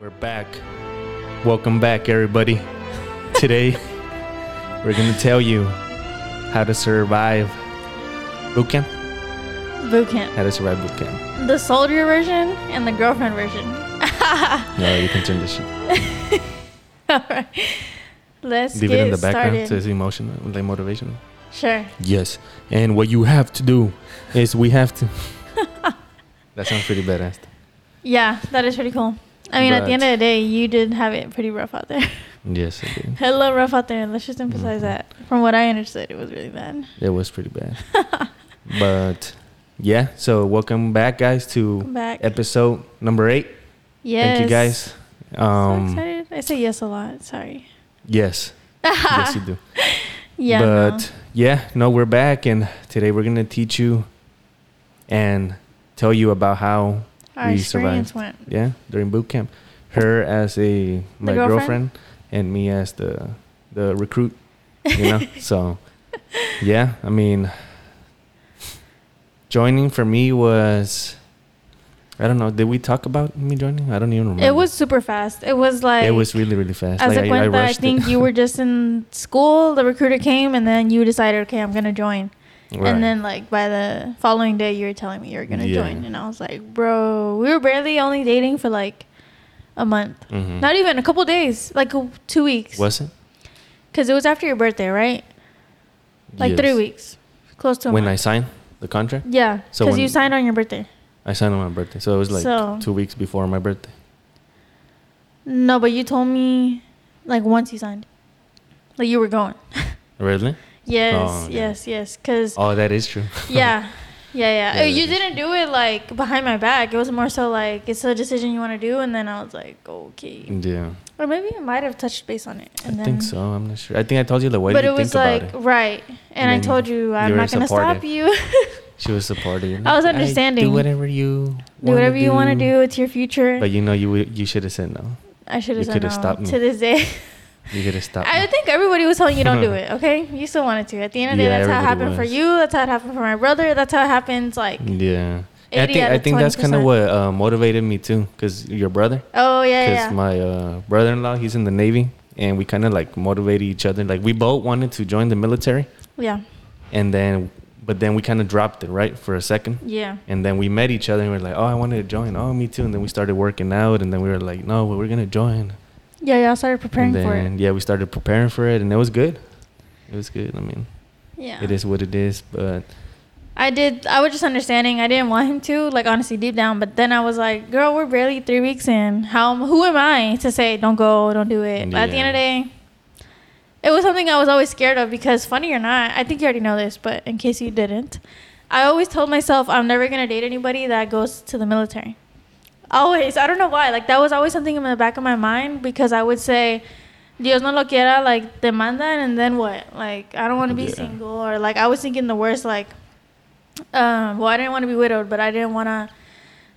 We're back. Welcome back, everybody. Today, we're going to tell you how to survive boot camp. Boot camp. How to survive boot camp. The soldier version and the girlfriend version. No, you can turn this shit. All right. Let's Leave get it in the background started. so it's emotional, like motivational. Sure. Yes. And what you have to do is we have to. that sounds pretty badass. Yeah, that is pretty cool. I mean, at the end of the day, you did have it pretty rough out there. Yes, it did. Hella rough out there. Let's just emphasize Mhm. that. From what I understood, it was really bad. It was pretty bad. but yeah, so welcome back, guys, to back. episode number eight. yes. Thank you, guys. So Um, excited. I say yes a lot. Sorry. yes, yes, you do. yeah. but no. yeah, no, we're back, and today we're gonna teach you and tell you about how Our we survived. went. yeah during boot camp, her as a my girlfriend? girlfriend, and me as the the recruit. You know, so yeah, I mean, joining for me was. I don't know. Did we talk about me joining? I don't even remember. It was super fast. It was like. it was really really fast. As like a cuenta, I, it. think you were just in school. The recruiter came, and then you decided, okay, I'm gonna join. Right. And then, like by the following day, you were telling me you were gonna Yeah. join, and I was like, bro, we were barely only dating for like a month, Mhm. not even a couple days, like two weeks. was it Because it was after your birthday, right? Like three weeks, close to a when I signed the contract. yeah, So because you signed on your birthday. I signed on my birthday, so it was like So- two weeks before my birthday. No, but you told me like once you signed, like you were going. Really? Yes, Oh, okay. yes, yes. Because Oh, that is true. yeah yeah yeah, Yeah, you didn't do it like behind my back it was more so like it's a decision you want to do and then i was like okay yeah, or maybe i might have touched base on it I think so. I'm not sure. I think I told you the way. but you it think was like right and, And i told you i'm you not gonna stop you She was supportive. I was understanding. do whatever you do whatever you want to do it's your future But you know, you you should have said no. i should have said no stopped me. to this day You could have stopped. i think everybody was telling you don't do it okay you still wanted to at the end of the Yeah, day that's how it happened for you that's how it happened for my brother that's how it happens like Yeah. I think I think that's kind of what uh, motivated me too, cause your brother, oh yeah cause yeah, my uh, brother-in-law, he's in the navy, and we kind of like motivated each other. Like we both wanted to join the military, yeah and then but then we kind of dropped it right for a second. yeah And then we met each other and we are like, oh, I wanted to join. Oh, me too. And then we started working out. And then we were like, no, we're going to join. Yeah yeah i started preparing and for it yeah, we started preparing for it. And it was good. It was good. I mean, yeah it is what it is. But I did. I was just understanding. I didn't want him to, like honestly, deep down. But then I was like, "Girl, we're barely three weeks in. How? Who am I to say don't go, don't do it?" But at the end of the day, it was something I was always scared of because, funny or not, I think you already know this, but in case you didn't, I always told myself I'm never gonna date anybody that goes to the military. Always. I don't know why. Like that was always something in the back of my mind because I would say. Dios no lo quiera, like, te mandan, and then what? Like, I don't want to be Yeah. single, or like, I was thinking the worst, like, um, well, I didn't want to be widowed, but I didn't want to.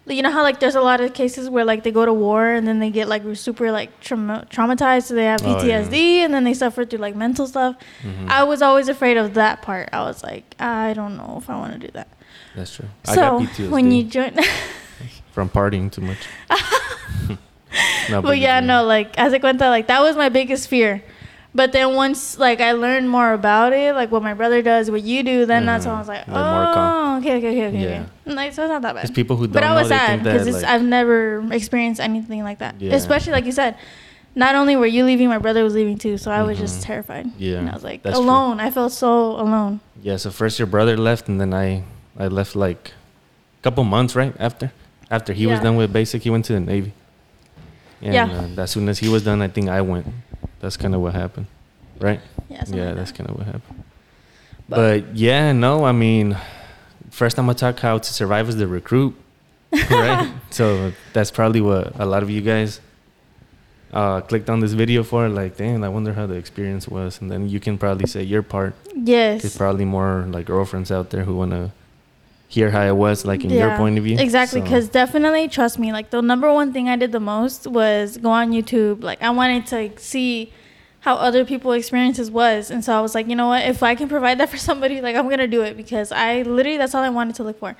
You know how like there's a lot of cases where like they go to war and then they get like super like trauma- traumatized, so they have Oh, yeah. PTSD and then they suffer through like mental stuff. mhm, I was always afraid of that part. I was like, I don't know if I want to do that. that's true. I got So PTSD when you join, from partying too much. no, but yeah, no, like as I cuenta, like that was my biggest fear. But then once like I learned more about it, like what my brother does, what you do, then that's when I was like, Like more calm. oh, okay, okay, okay, okay, Yeah. okay. Like, so it's not that bad. Because people who don't But I was sad because like, I've never experienced anything like that. Yeah. Especially like you said, not only were you leaving, my brother was leaving too. So I was Mhm. just terrified. Yeah, And I was like that's true. alone. I felt so alone. yeah, so first your brother left, and then I, I left like a couple months right after. After he was done with basic, he went to the Navy. And Yeah. uh, as soon as he was done, I think I went. That's kind of what happened, right? Yeah. yeah, like that's that. kind of what happened. But- But, yeah, no, I mean, first I'm gonna talk how to survive as the recruit, right? so that's probably what a lot of you guys uh, clicked on this video for. Like, damn, I wonder how the experience was, and then you can probably say your part. Yes there's probably more like girlfriends out there who wanna hear how it was, like in your point of view. Exactly, So- because definitely trust me. Like the number one thing I did the most was go on YouTube. Like I wanted to like, see how other people's experiences was, and so I was like, you know what? If I can provide that for somebody, like I'm gonna do it because I literally that's all I wanted to look for.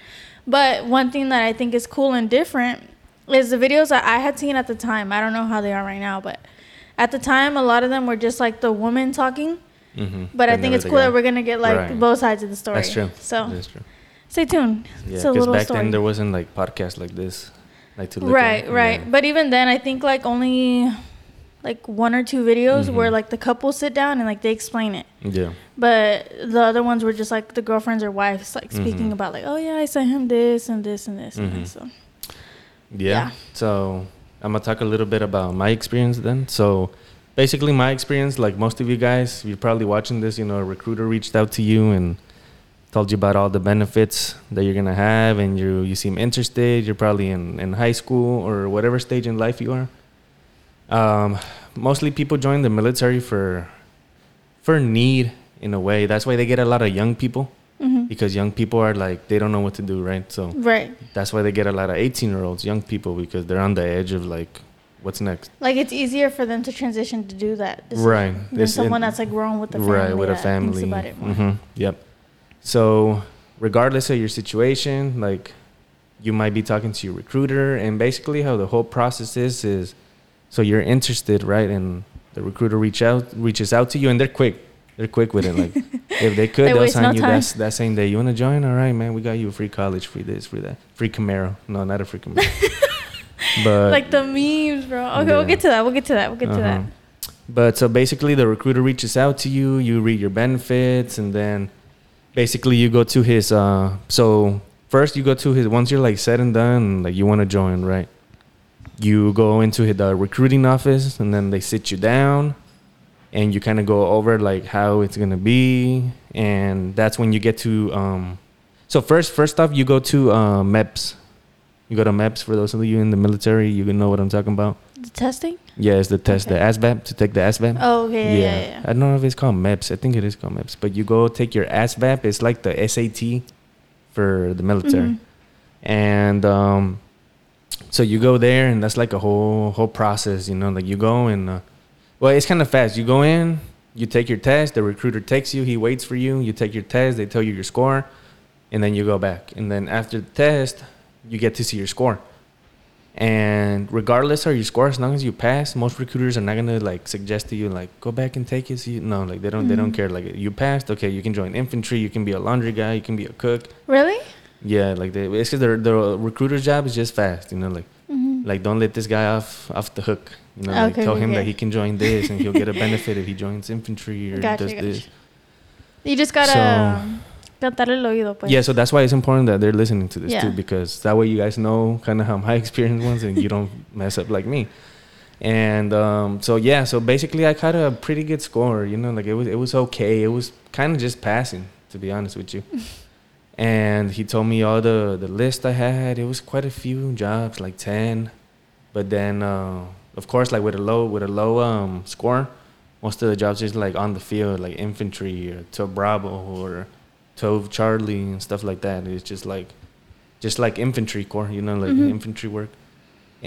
But one thing that I think is cool and different is the videos that I had seen at the time. I don't know how they are right now, but at the time, a lot of them were just like the woman talking. Mm-hmm. But I think it's cool that we're gonna get like Right. both sides of the story. That's true. So That's true. Stay tuned. Yeah, because back story. then there wasn't like podcasts like this, like to look right, at. right. Yeah. But even then, I think like only like one or two videos where Mhm. like the couple sit down and like they explain it. Yeah. But the other ones were just like the girlfriends or wives like speaking Mhm. about like, oh yeah, I sent him this and this and this and Mhm. this. So Yeah. Yeah. So I'm gonna talk a little bit about my experience then. So basically, my experience, like most of you guys, you're probably watching this. You know, a recruiter reached out to you and told you about all the benefits that you're gonna have, and you you seem interested. You're probably in in high school or whatever stage in life you are. Um, mostly people join the military for for need in a way. That's why they get a lot of young people mhm. because young people are like they don't know what to do, right? So right, that's why they get a lot of 18 year olds, young people, because they're on the edge of like, what's next? like it's easier for them to transition to do that. Right. Than someone that's like grown with the family. right, with a family. About it more. hmm Yep. So, regardless of your situation, like, you might be talking to your recruiter, and basically, how the whole process is is, so you're interested, right? And the recruiter reach out reaches out to you, and they're quick. They're quick with it. Like, if they could, They will sign no you time. that, that same day. You want to join? All right, man. We got you a free college, free this, free that, free Camaro. No, not a free Camaro. but like the memes, bro. Okay, we'll get to that. We'll get to that. We'll get to that. Uh-huh. But so basically, the recruiter reaches out to you. You read your benefits, and then basically you go to his. Uh, so first, you go to his. Once you're like said and done, like you want to join, right? You go into the recruiting office, and then they sit you down, and you kind of go over like how it's gonna be, and that's when you get to. Um, so first, first off, you go to uh, MEPS. You go to MEPS for those of you in the military. You can know what I'm talking about. The testing? Yeah, it's the test, Okay. the ASVAB to take the ASVAB. Oh, okay. Yeah, yeah, yeah. I don't know if it's called MEPS. I think it is called MEPS. But you go take your ASVAB. It's like the SAT for the military. Mhm. And um, so you go there, and that's like a whole whole process. You know, like you go and uh, well, it's kind of fast. You go in, you take your test. The recruiter takes you. He waits for you. You take your test. They tell you your score, and then you go back. And then after the test, you get to see your score. And regardless of your score, as long as you pass, most recruiters are not gonna like suggest to you like go back and take it. See, no, like they don't they don't Mhm. care. Like you passed, okay, you can join infantry. You can be a laundry guy. You can be a cook. Really? Yeah, like they, it's because the recruiter's job is just fast. You know, like Mm-hmm. like don't let this guy off off the hook. You know, like Okay, tell him okay. that he can join this and he'll get a benefit if he joins infantry or Gotcha, does gotcha. this. You just gotta So- el oído, pues. Yeah, so that's why it's important that they're listening to this Yeah. too, because that way you guys know kind of how my experience was, and you don't mess up like me. And um, so yeah, so basically I got a pretty good score. You know, like it was it was okay. It was kind of just passing, to be honest with you. and he told me all the the list I had. It was quite a few jobs, like ten. But then, uh, of course, like with a low with a low um, score, most of the jobs is like on the field, like infantry or to Bravo or 12 Charlie and stuff like that. It's just like, just like infantry corps, you know, like Mhm. infantry work.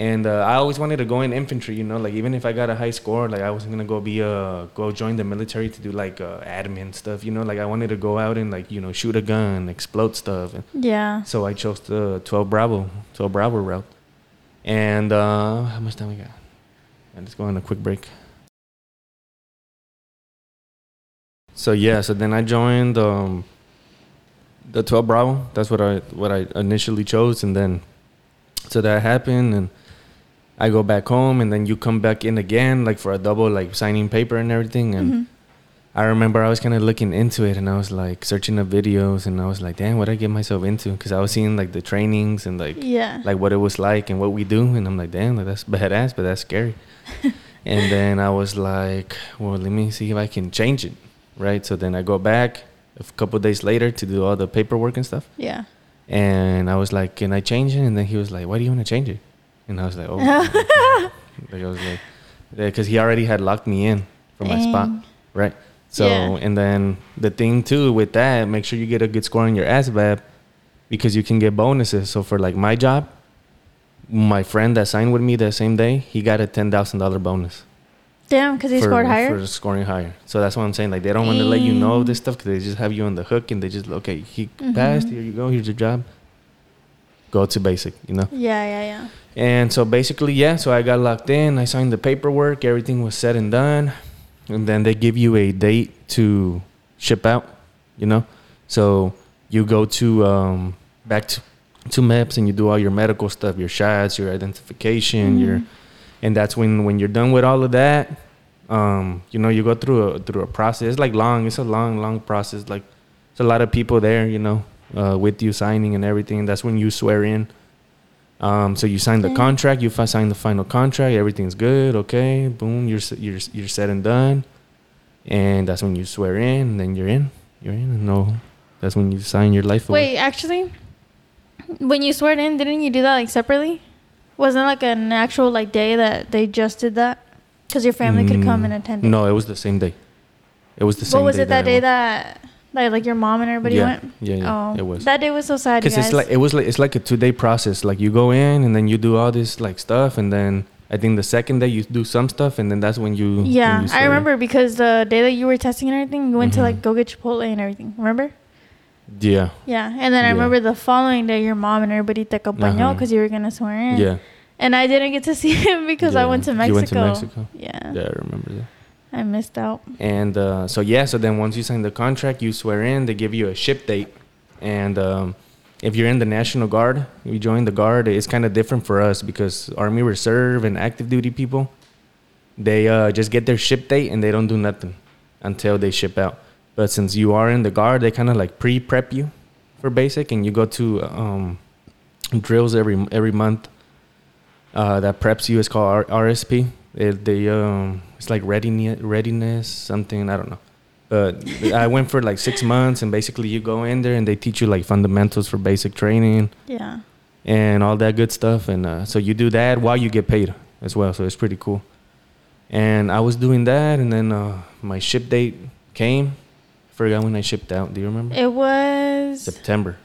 And uh, I always wanted to go in infantry, you know, like even if I got a high score, like I wasn't gonna go be a go join the military to do like uh, admin stuff, you know, like I wanted to go out and like you know shoot a gun, explode stuff, and Yeah. so I chose the 12 Bravo, 12 Bravo route. And uh, how much time we got? And let's go on a quick break. So yeah, so then I joined um, the 12 Bravo. That's what I what I initially chose, and then so that happened, and I go back home, and then you come back in again, like for a double, like signing paper and everything, and. Mhm. I remember I was kind of looking into it and I was like searching up videos and I was like, damn, what I get myself into? Because I was seeing like the trainings and like Yeah. like what it was like and what we do and I'm like, damn, like, that's badass, but that's scary. and then I was like, well, let me see if I can change it, right? So then I go back a couple days later to do all the paperwork and stuff, yeah. and I was like, can I change it? And then he was like, why do you want to change it? And I was like, oh, like I was like, because he already had locked me in for my spot. Right. So Yeah. and then the thing too with that, make sure you get a good score on your ASVAB because you can get bonuses. So for like my job, my friend that signed with me that same day, he got a ten thousand dollar bonus. Damn, because he for, scored higher. for scoring higher. So that's what I'm saying. Like they don't want to let you know this stuff because they just have you on the hook and they just okay, he Mhm. passed. Here you go. Here's your job. Go to basic. You know. Yeah, yeah, yeah. And so basically, yeah. So I got locked in. I signed the paperwork. Everything was said and done. And then they give you a date to ship out. You know, so you go to um, back to to MEPS and you do all your medical stuff, your shots, your identification, your, and that's when when you're done with all of that. Um, you know, you go through a through a process. It's like long. It's a long, long process. Like, it's a lot of people there. You know, uh, with you signing and everything. That's when you swear in. Um, so you sign the contract, you fi- sign the final contract, everything's good, okay, boom, you're you're you're set and done, and that's when you swear in, and then you're in, you're in, no, that's when you sign your life away. Wait, actually, when you swear in, didn't you do that like separately? Wasn't it like an actual like day that they just did that? Because your family could come Mm, and attend. it? No, it was the same day. It was the same. Day. What was day it that I day went. that, that like your mom and everybody yeah, went? Yeah, yeah, oh, it was. That day was so sad, you Because guys. it's like it was like it's like a two day process. Like you go in and then you do all this like stuff, and then I think the second day you do some stuff, and then that's when you. when yeah, you I remember because the day that you were testing and everything, you went to Mhm. like go get Chipotle and everything. Remember? Yeah, Yeah, and then I remember the following day, your mom and everybody te acompañó Uh-huh. because you were gonna swear in. yeah. And I didn't get to see him because I went to Mexico. You went to Mexico? Yeah. Yeah, I remember that. I missed out. And uh, so yeah, so then once you sign the contract, you swear in. They give you a ship date, and um, if you're in the National Guard, you join the Guard. It's kind of different for us because Army Reserve and active duty people, they uh, just get their ship date and they don't do nothing until they ship out. But since you are in the Guard, they kind of like pre-prep you for basic, and you go to um, drills every every month. Uh, that preps you. It's called R- RSP. It, they um, it's like readiness, readiness, something I don't know. But I went for like six months, and basically you go in there and they teach you like fundamentals for basic training Yeah. and all that good stuff. And uh, so you do that while you get paid as well. So it's pretty cool. And I was doing that, and then uh, my ship date came. Forgot when I shipped out. Do you remember? It was. September.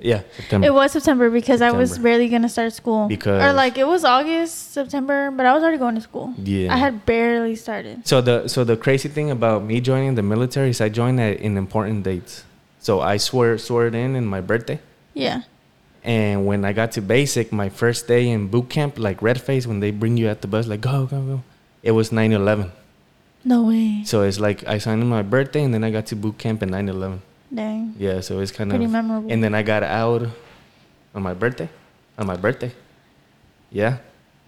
Yeah, September. It was September because I was barely gonna start school. Because or like it was August, September, but I was already going to school. yeah. I had barely started. So the so the crazy thing about me joining the military is I joined at in important dates. So I swore swore it in in my birthday, Yeah. and when I got to basic, my first day in boot camp, like red phase, when they bring you at the bus, like go go go, it was 9/11. No way. So it's like I signed in my birthday, and then I got to boot camp in 9/11. Dang. Yeah, so it's kind Pretty of memorable. and then I got out on my birthday, on my birthday. Yeah,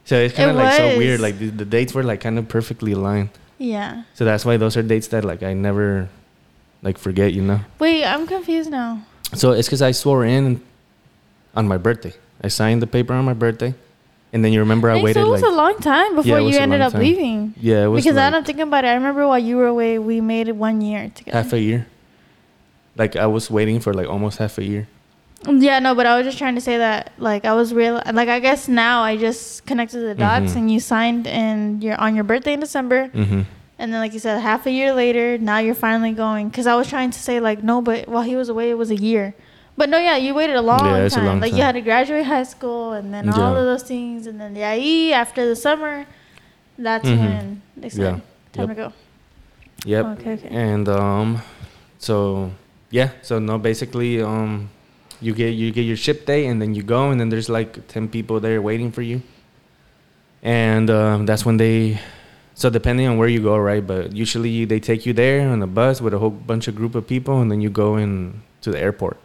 so it's kind of It like so weird. Like the, the dates were like kind of perfectly aligned. yeah. So that's why those are dates that like I never like forget, you know. Wait, I'm confused now. So it's because I swore in on my birthday. I signed the paper on my birthday, and then you remember I waited so it was like a long time before was you ended up time. leaving. yeah, it was Because like I don't think about it. I remember while you were away, we made it one year together. half a year. Like I was waiting for like almost half a year. Yeah, no, but I was just trying to say that, like, I was real, like, I guess now I just connected the dots, Mhm. and you signed, and you're on your birthday in December, Mm-hmm. and then, like you said, half a year later, now you're finally going. Because I was trying to say, like, no, but while he was away, it was a year. But no, yeah, you waited a long Yeah, it's a time. long like, you had to graduate high school, and then all of those things, and then the IE after the summer, that's Mhm. when they said, Yeah. time Yep. to go. Yep. Okay, okay. And um, so yeah, so no, basically um, you get you get your ship day, and then you go, and then there's like ten people there waiting for you. And um, that's when they, so depending on where you go, right? But usually they take you there on a bus with a whole bunch of group of people, and then you go in to the airport.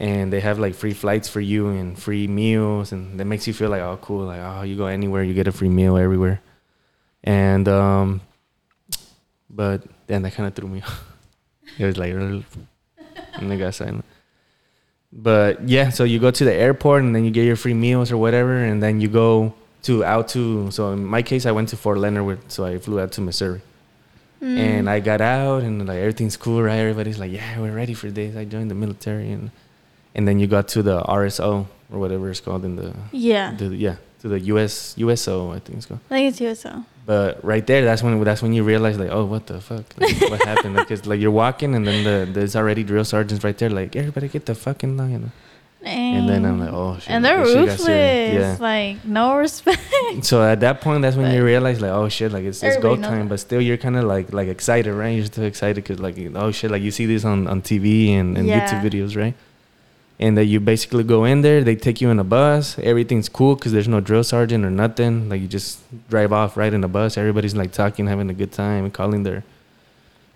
And they have like free flights for you and free meals, and that makes you feel like oh cool, like oh you go anywhere, you get a free meal everywhere. And um, but then that kind of threw me off. It was like, and they got silent. But yeah, so you go to the airport and then you get your free meals or whatever, and then you go to out to. So in my case, I went to Fort Leonard, with, so I flew out to Missouri, Mm. and I got out and like everything's cool, right? Everybody's like, yeah, we're ready for this. I joined the military, and and then you got to the RSO or whatever it's called in the, yeah, the yeah to the US USO I think it's called. I think it's USO. But right there, that's when that's when you realize like, oh, what the fuck, like, what happened? Because like you're walking and then the there's already drill sergeants right there, like everybody get the fucking line. And then I'm like, oh shit. and they're ruthless. serious. Like no respect. So at that point, that's when you realize like, oh shit, like it's, it's go time. that. But still, you're kind of like like excited, right? You're still excited because like oh shit, like you see this on on TV and, and Yeah. YouTube videos, right? And that you basically go in there. They take you in a bus. Everything's cool because there's no drill sergeant or nothing. Like you just drive off right in a bus. Everybody's like talking, having a good time, and calling their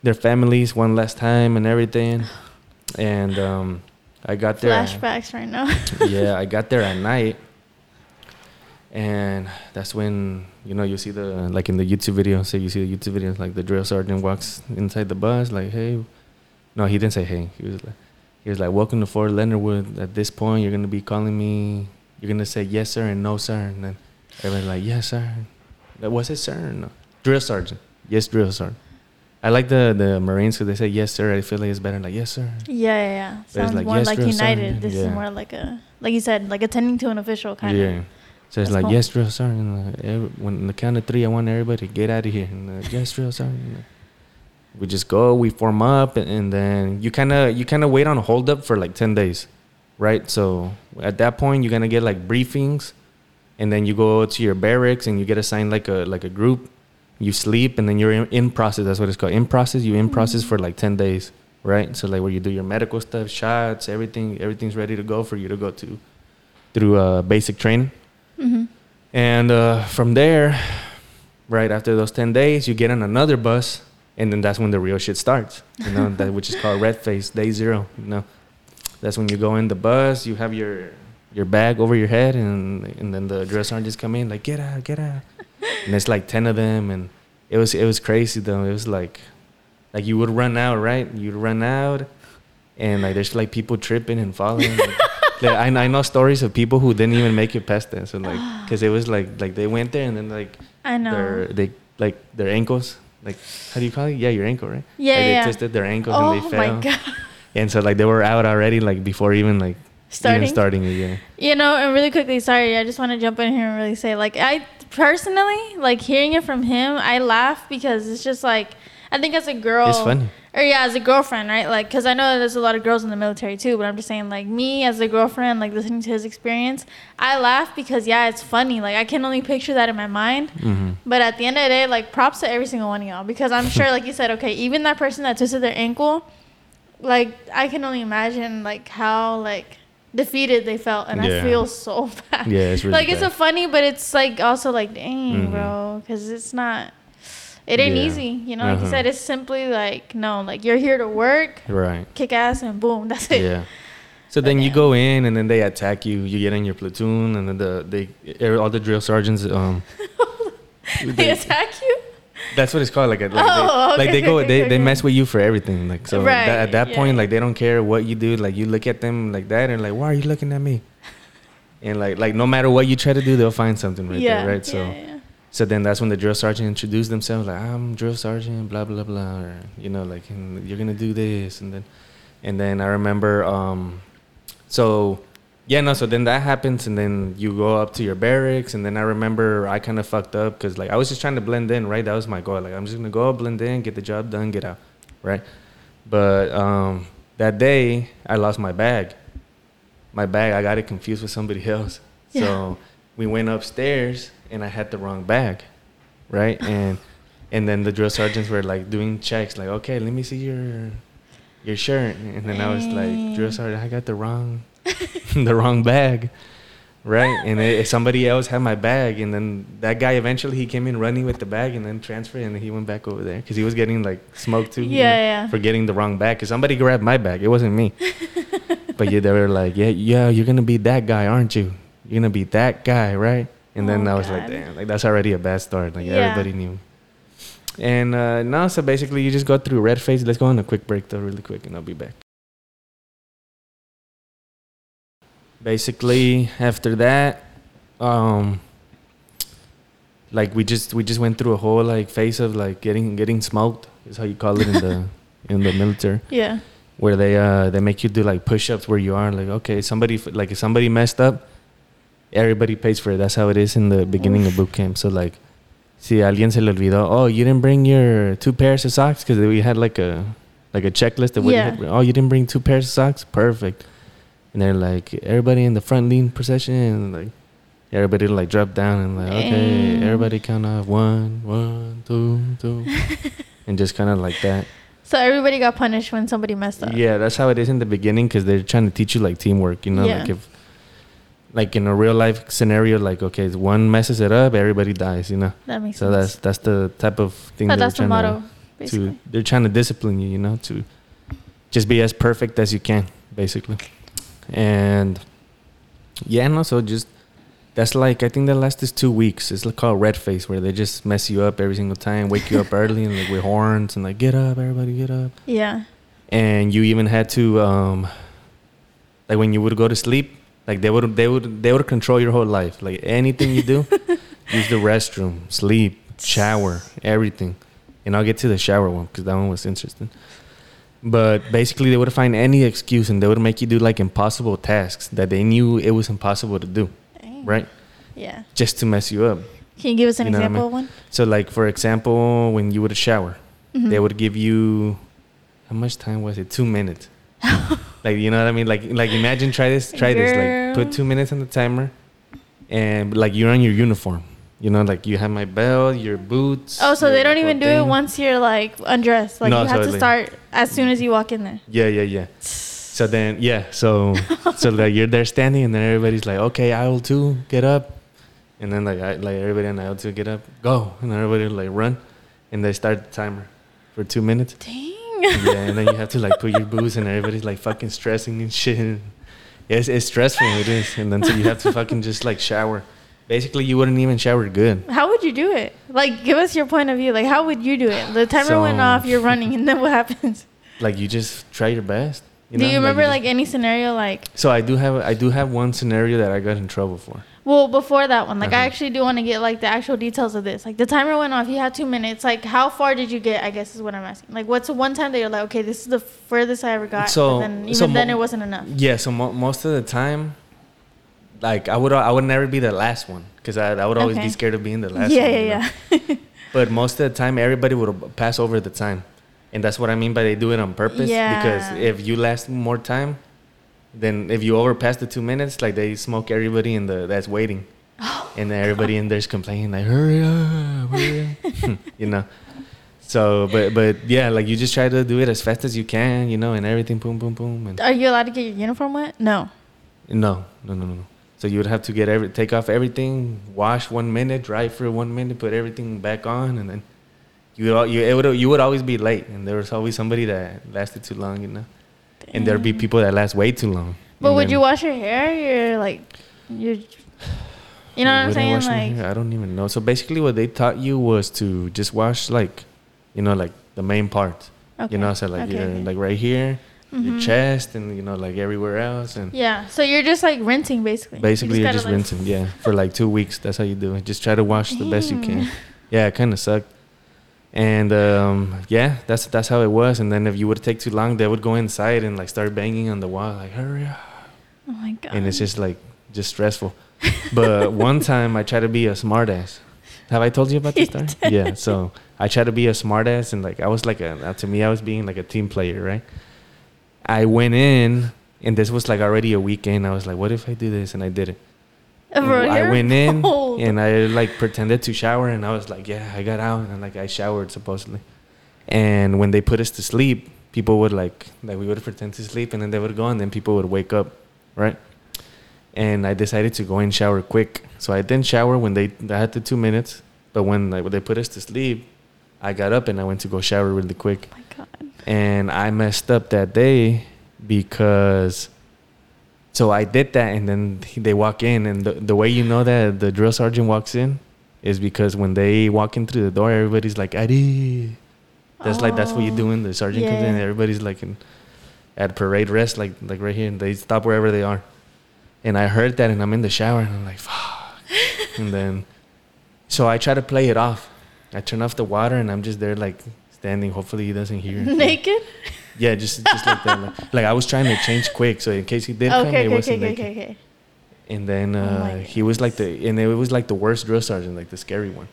their families one last time and everything. And um, I got there. Flashbacks right now. yeah, I got there at night, and that's when you know you see the like in the YouTube video. Say you see the YouTube videos like the drill sergeant walks inside the bus, like hey. No, he didn't say hey. He was like, he was like, "Welcome to Fort Leonard Wood. At this point, you're gonna be calling me. You're gonna say yes sir and no sir, and then everybody's like yes sir. Was it sir? Or no, drill sergeant. Yes, drill sergeant. I like the the Marines because they say yes sir. I feel like it's better like yes sir. Yeah, yeah, yeah. Sounds like, more yes, like United. Sergeant. This yeah. is more like a like you said, like attending to an official kind yeah. of. Yeah. So it's That's like cool. yes, drill sergeant. Uh, when the count of three, I want everybody to get out of here. And uh, yes, drill sergeant we just go, we form up, and, then you kind of you kind of wait on a hold up for like ten days, right? So at that point, you're gonna get like briefings, and then you go to your barracks and you get assigned like a like a group. You sleep, and then you're in, in process. That's what it's called. In process, you in mm-hmm. process for like ten days, right? So like where you do your medical stuff, shots, everything, everything's ready to go for you to go to through uh, basic training. Mm-hmm. And uh, from there, right after those 10 days, you get on another bus and then that's when the real shit starts. You know, that which is called red phase day zero. You know, that's when you go in the bus, you have your your bag over your head, and and then the drill sergeants come in like get out, get out, and it's like ten of them, and it was it was crazy though. It was like like you would run out, right? You'd run out, and like there's like people tripping and falling. like, I, I know stories of people who didn't even make it past that. So like, cause it was like like they went there and then like I know their they like their ankles like how do you call it? Yeah, your ankle, right? Yeah, like yeah. They twisted their ankles oh, and they fell. Oh my god! And so like they were out already, like before even like starting even starting it. Yeah. You know, and really quickly, sorry, I just want to jump in here and really say, like, I personally like hearing it from him. I laugh because it's just like I think as a girl, it's funny or yeah, as a girlfriend, right? Like, cause I know there's a lot of girls in the military too, but I'm just saying, like me as a girlfriend, like listening to his experience, I laugh because yeah, it's funny. Like I can only picture that in my mind. Mm-hmm. But at the end of the day, like props to every single one of y'all because I'm sure, like you said, okay, even that person that twisted their ankle, like I can only imagine like how like defeated they felt, and yeah. I feel so bad. Yeah, it's really like bad. it's a funny, but it's like also like dang, mm-hmm. bro, because it's not it ain't yeah. easy, you know. Like uh-huh. you said, it's simply like no, like you're here to work, right? Kick ass and boom, that's it. Yeah. So but then yeah. you go in and then they attack you. You get in your platoon and then the they all the drill sergeants um they, they, attack you. That's what it's called. Like, like, oh, they, okay, like they go, okay, they, okay. they mess with you for everything. Like so, right, that, at that yeah. point, like they don't care what you do. Like you look at them like that, and like, why are you looking at me? And like, like no matter what you try to do, they'll find something right yeah, there, right? So, so then that's when the drill sergeant introduced themselves, like I'm drill sergeant, blah blah blah, or you know, like you're gonna do this, and then, and then I remember, um, so yeah, no, so then that happens, and then you go up to your barracks, and then I remember I kind of fucked up because like I was just trying to blend in, right? That was my goal. Like I'm just gonna go blend in, get the job done, get out, right? But um, that day I lost my bag. My bag, I got it confused with somebody else. Yeah. So we went upstairs and I had the wrong bag, right? and and then the drill sergeants were like doing checks, like, okay, let me see your your shirt, and then I was like, drill sergeant, I got the wrong the wrong bag, right? And it, somebody else had my bag, and then that guy eventually he came in running with the bag, and then transferred, and he went back over there because he was getting like smoked too, yeah, you know, yeah, for getting the wrong bag because somebody grabbed my bag, it wasn't me. but yeah, they were like, yeah, yeah, you're gonna be that guy, aren't you? You're gonna be that guy, right? And then oh, I was God. like, damn, like that's already a bad start. Like yeah. everybody knew. And uh, now, so basically, you just go through red phase. Let's go on a quick break, though, really quick, and I'll be back. Basically, after that, um, like we just we just went through a whole like phase of like getting getting smoked is how you call it in the in the military. Yeah. Where they uh they make you do like push ups where you are like okay somebody like if somebody messed up everybody pays for it. That's how it is in the beginning of boot camp. So like, si alguien se le olvidó, oh, you didn't bring your two pairs of socks because we had like a like a checklist of what yeah. you had. Oh, you didn't bring two pairs of socks. Perfect. And they're like, everybody in the front lean procession, and like everybody like drop down and like, okay, everybody count off one, one, two, two, and just kind of like that. So everybody got punished when somebody messed up. Yeah, that's how it is in the beginning because they're trying to teach you like teamwork. You know, Yeah. like if like in a real life scenario, like okay, one messes it up, everybody dies. You know, That makes so sense. that's that's the type of thing but that's the motto, to, basically. to they're trying to discipline you. You know, to just be as perfect as you can, basically. And yeah, no, so just that's like I think the last is two weeks. It's like called red phase, where they just mess you up every single time, wake you up early and like with horns and like get up, everybody get up yeah. and you even had to um like when you would go to sleep like they would they would they would control your whole life like anything you do use the restroom sleep shower everything and i'll get to the shower one because that one was interesting but basically they would find any excuse and they would make you do like impossible tasks that they knew it was impossible to do Dang. right Yeah. just to mess you up Can you give us an You know what I example of one? so like for example when you would shower Mhm. they would give you how much time was it? Two minutes. like you know what I mean? Like like imagine try this try this. Like put two minutes on the timer and like you're on your uniform. You know, like you have my belt, your boots. Oh, so they don't even do it once you're like undressed. Like No, you have to start as soon as you walk in there. Yeah, yeah, yeah. So then yeah, so so like you're there standing and then everybody's like, Okay, aisle two, get up and then like I, like everybody in aisle two get up, go and everybody like run and they start the timer for two minutes. Dang. yeah, and then you have to like put your boots, and everybody's like fucking stressing and shit. Yeah, it's, it's stressful. It is, and then so you have to fucking just like shower. Basically, you wouldn't even shower good. How would you do it? Like, give us your point of view. Like, how would you do it? The timer went off. You're running, and then what happens? Like you just try your best. do know? you remember just- like any scenario? Like, So I do have I do have one scenario that I got in trouble for. Well, before that one, like I Uh-huh. actually do want to get like the actual details of this. Like, the timer went off. You had two minutes. Like, how far did you get? I guess is what I'm asking. Like, what's the one time that you're like, okay, this is the furthest I ever got. So- and then even so then, mo- it wasn't enough. Yeah, so mo- most of the time, like I would I would never be the last one because I, I would always Okay. be scared of being the last yeah, one. you know? yeah, yeah. But most of the time, everybody would pass over the time, and that's what I mean by they do it on purpose. Yeah. Because if you last more time, then if you overpass the two minutes, like they smoke everybody in the that's waiting, oh, and then everybody in there's complaining like hurry up, hurry up, you know. So, but but yeah, like you just try to do it as fast as you can, you know, and everything, boom, boom, boom, and Are you allowed to get your uniform wet? No. no, no, no, no, no. So you would have to get every take off everything, wash one minute, dry for one minute, put everything back on, and then you would you it would you would always be late, and there was always somebody that lasted too long, you know, and there'd be people that last way too long. But would then- you wash your hair? You're like, you're, you know what I'm saying? Like, hair? I don't even know. So basically, what they taught you was to just wash like, you know, like the main part. okay. You know, so like okay, your okay. like right here, your Mhm. chest, and you know like everywhere else, and Yeah. So you're just like rinsing basically. You basically you're gotta, just like- rinsing. Yeah, for like two weeks. That's how you do it. Just try to wash the best you can. Yeah, it kind of sucked. And um, yeah, that's that's how it was. And then if you would take too long, they would go inside and like start banging on the wall, like hurry up. Oh my god. And it's just like just stressful. But one time I tried to be a smartass. Have I told you about this story? Yeah. So I tried to be a smartass, and like I was like a uh, to me I was being like a team player, right? I went in, and this was like already a weekend. I was like, what if I do this? And I did it. I went in bold. Oh. and I like pretended to shower and I was like, yeah, I got out and like I showered supposedly. And when they put us to sleep, people would like like we would pretend to sleep and then they would go and then people would wake up, right? And I decided to go and shower quick. So I didn't shower when they I had the two minutes, but when like when they put us to sleep, I got up and I went to go shower really quick Oh my god. and I messed up that day because so I did that and then they walk in and the, the way you know that the drill sergeant walks in is because when they walk in through the door everybody's like Adi that's like that's what you're doing. the sergeant comes in Yeah. everybody's like in, at parade rest like like right here and they stop wherever they are and I heard that and I'm in the shower and I'm like fuck and then so I try to play it off I turn off the water and I'm just there like standing hopefully he doesn't hear Naked? Yeah, just just like that. Like, like I was trying to change quick, so in case he did come, Okay, it okay, wasn't okay, okay, okay. And then Oh uh, my he was like the, and it was like the worst drill sergeant, like the scary one.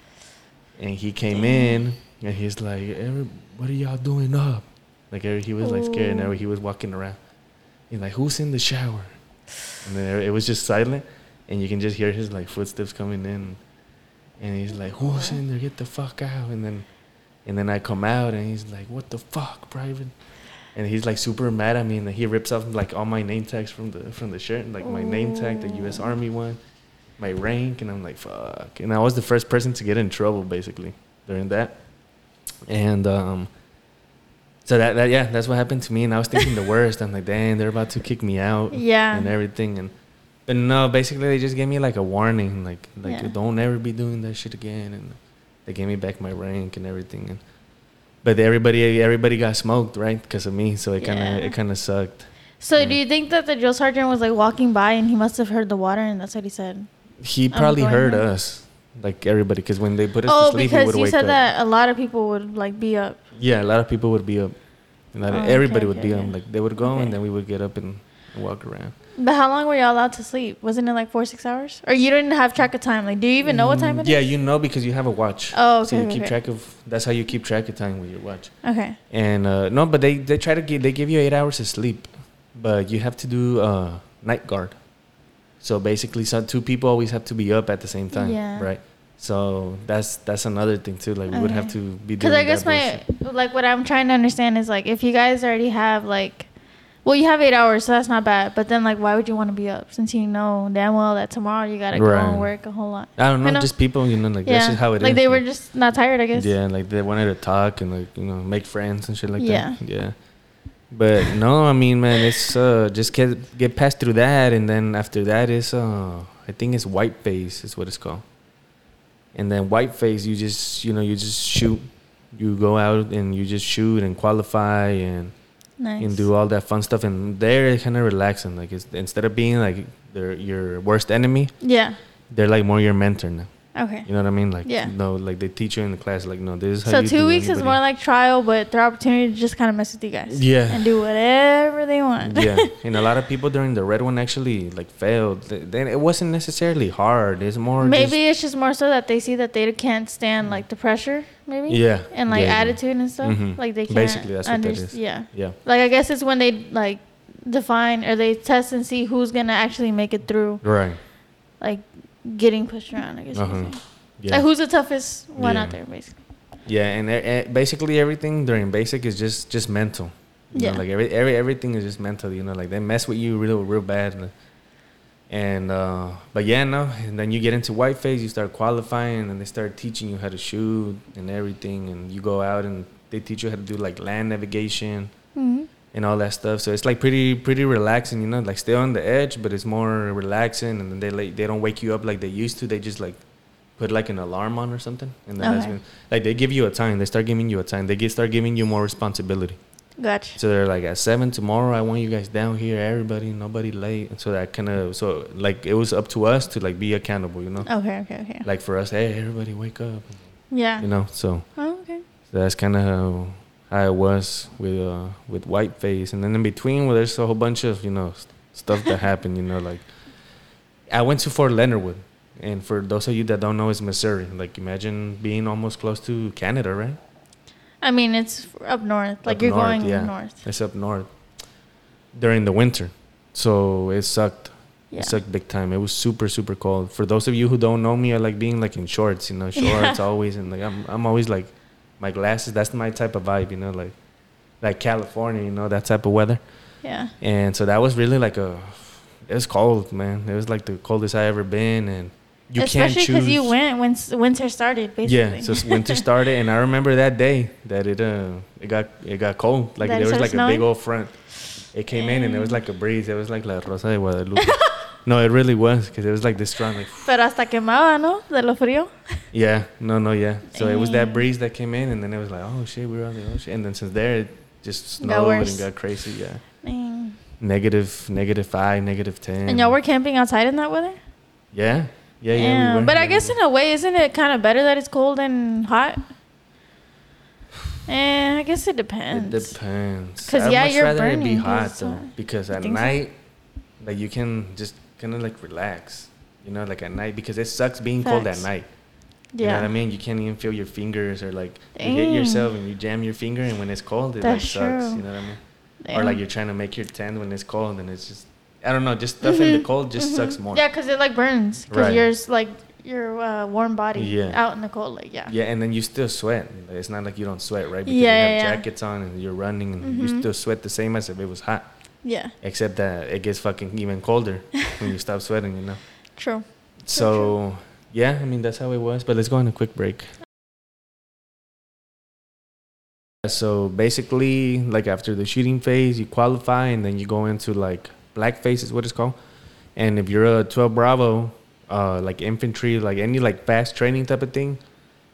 And he came in, and he's like, "What are y'all doing up?" Like he was like scared, and he was walking around. He's like, "Who's in the shower?" And then it was just silent, and you can just hear his like footsteps coming in. And he's like, "Who's in there? Get the fuck out!" And then And then I come out and he's like, "What the fuck, private?" And he's like super mad at me, and he rips off like all my name tags from the from the shirt, like my name tag, the U.S. Army one, my rank, and I'm like, "Fuck!" And I was the first person to get in trouble basically during that. And um, so that, that yeah, that's what happened to me. And I was thinking the worst. I'm like, "Damn, they're about to kick me out." Yeah. And everything, and but no, basically they just gave me like a warning, like like Yeah. don't ever be doing that shit again, and they gave me back my rank and everything, and but everybody everybody got smoked right because of me, so it kind of Yeah. it kind of sucked. So Yeah. do you think that the drill sergeant was like walking by and he must have heard the water and that's what he said? He probably heard in. us, like everybody, because when they put us Oh, to sleep, we because you said up. that a lot of people would like be up. Yeah, a lot of people would be up. A lot of- Oh, okay, everybody would okay, be okay. up. Like they would go, Okay. and then we would get up and walk around. But how long were y'all allowed to sleep? Wasn't it like four, six hours? Or you didn't have track of time? Like, do you even know what time it Mm, is? Yeah, you know because you have a watch. Oh, So okay. you keep okay. track of. That's how you keep track of time with your watch. Okay. And uh, no, but they they try to give they give you eight hours of sleep, but you have to do uh, night guard. So basically, so two people always have to be up at the same time, Yeah. right? So that's that's another thing too. Like we would have to be Because I guess my bullshit. like what I'm trying to understand is like if you guys already have like, well, you have eight hours, so that's not bad. But then like, why would you want to be up since you know damn well that tomorrow you gotta go and work a whole lot? I don't know, you know? just people, you know, like yeah. that's just how it is. like they were just not tired, I guess. Yeah, like they wanted to talk and like you know make friends and shit like Yeah. that. Yeah. But no, I mean, man, it's uh just get get past through that, and then after that is uh I think it's white phase is what it's called. And then white phase, you just you know you just shoot, you go out and you just shoot and qualify and Nice. and do all that fun stuff, and they're kind of relaxing. Like it's, instead of being like they're your worst enemy, yeah. they're like more your mentor now. Okay. You know what I mean? Like Yeah. no, like they teach you in the class, like no, this is how So you two weeks is more like trial, but their opportunity to just kind of mess with you guys. Yeah. And do whatever they want. yeah, and a lot of people during the red one actually like failed. Then it wasn't necessarily hard. It's more maybe it's just more so that they see that they can't stand like the pressure, maybe. Yeah, And like yeah, yeah. attitude and stuff. Mhm. Like they can't. Basically, that's what that is. Yeah. Yeah, Like I guess it's when they like define or they test and see who's gonna actually make it through, right. like getting pushed around. I guess. Uh-huh. Yeah, Like who's the toughest one Yeah. out there, basically. yeah, and basically everything during basic is just just mental. You Yeah. know, like every, every everything is just mental. You know, like they mess with you real real bad. And uh, but yeah, no. And then you get into white phase, you start qualifying, and they start teaching you how to shoot and everything. And you go out and they teach you how to do like land navigation. hmm and all that stuff. So it's like pretty pretty relaxing, you know, like stay on the edge, but it's more relaxing. And then they like they don't wake you up like they used to. They just like put like an alarm on or something, and then Okay. when like they give you a time. They start giving you a time. They get start giving you more responsibility. Gotcha. So they're like at seven tomorrow. I want you guys down here, everybody, nobody late. And so that kind of so like it was up to us to like be accountable, you know. Okay. Okay. Okay. Like for us, hey, everybody wake up, Yeah. you know. So Oh, okay. so that's kind of how was with uh with White Phase, and then in between, well, there's a whole bunch of you know st- stuff that happened. You know, like I went to Fort Leonard Wood, and for those of you that don't know, it's Missouri. Like imagine being almost close to Canada, right? I mean, it's up north. Like Up you're north, going yeah. north. It's up north during the winter, so it sucked. Yeah. It sucked big time. It was super super cold. For those of you who don't know me, I like being like in shorts. You know, shorts Yeah. always, and like I'm I'm always like my glasses. That's my type of vibe. You know, like like California. You know that type of weather. Yeah. And so that was really like a. It was cold, man. It was like the coldest I ever been, and you Especially can't choose. Especially because you went when winter started, basically. Yeah, so winter started, and I remember that day that it uh it got it got cold. Like That there was like a big old front. It came in and it was like a breeze. It was like La Rosa de Guadalupe. no, it really was because it was like this strong. Like Pero hasta quemaba, ¿no? De lo frío. yeah, no, no, yeah. So it was that breeze that came in, and then it was like oh shit, we were on the ocean. And then since there, it just snowed and got crazy. Yeah, Dang. negative, negative five, negative ten. And y'all were camping outside in that weather? Yeah, yeah, yeah. Yeah. were, but I guess in a way, isn't it kind of better that it's cold and hot? Eh, I guess it depends. It depends. 'Cause, I'd yeah, much you're rather it be burning, hot though, because at think so? night, like you can just kind of like relax, you know, like at night because it sucks being cold at night. Yeah. You know what I mean? You can't even feel your fingers or like you hit yourself and you jam your finger and when it's cold it That's like sucks. true. You know what I mean? Or like you're trying to make your tent when it's cold and it's just I don't know, just stuff in the Mhm, cold just mhm. sucks more. Yeah, because it like burns. Because Right. yours like your uh, warm body Yeah. out in the cold. Like yeah. Yeah, and then you still sweat. It's not like you don't sweat, right? Because Yeah, you have yeah, jackets on and you're running and you Mhm. still sweat the same as if it was hot. Yeah. Except that it gets fucking even colder when you stop sweating, you know? True. So, yeah, I mean, that's how it was. But let's go on a quick break. So basically, like after the shooting phase, you qualify and then you go into like blackface is what it's called. And if you're a 12 Bravo, uh, like infantry, like any like fast training type of thing,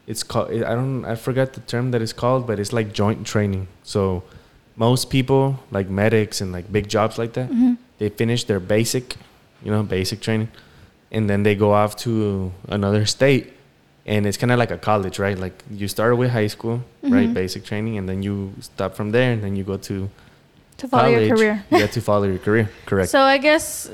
it's called. I don't. I forgot the term that it's called, but it's like joint training. So most people, like medics and like big jobs like that, hmm they finish their basic, you know, basic training, and then they go off to another state, and it's kind of like a college, right? Like you start with high school, right, Mhm. basic training, and then you stop from there, and then you go to To follow your college. career. You to follow your career, correct? So I guess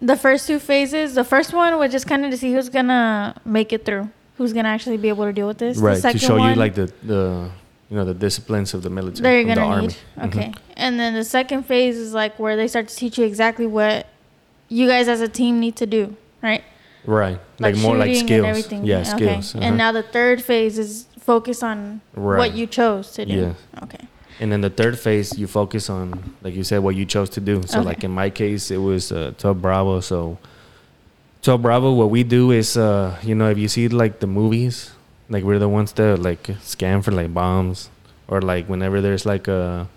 the first two phases, the first one was just kind of to see who's gonna make it through, who's gonna actually be able to deal with this. right the to show one, you like the the you know the disciplines of the military, that you're the gonna army. need. Mhm. Okay, and then the second phase is like where they start to teach you exactly what you guys as a team need to do, right? Right, like, more like skills. and everything. Yeah, Okay. skills. uh-huh. And now the third phase is focus on right. what you chose to do. Yeah. Okay. And then the third phase, you focus on, like you said, what you chose to do. So, Okay. like in my case, it was uh, 12 Bravo. So, 12 Bravo, what we do is, uh, you know, if you see like the movies, like we're the ones that like scan for like bombs, or like whenever there's like a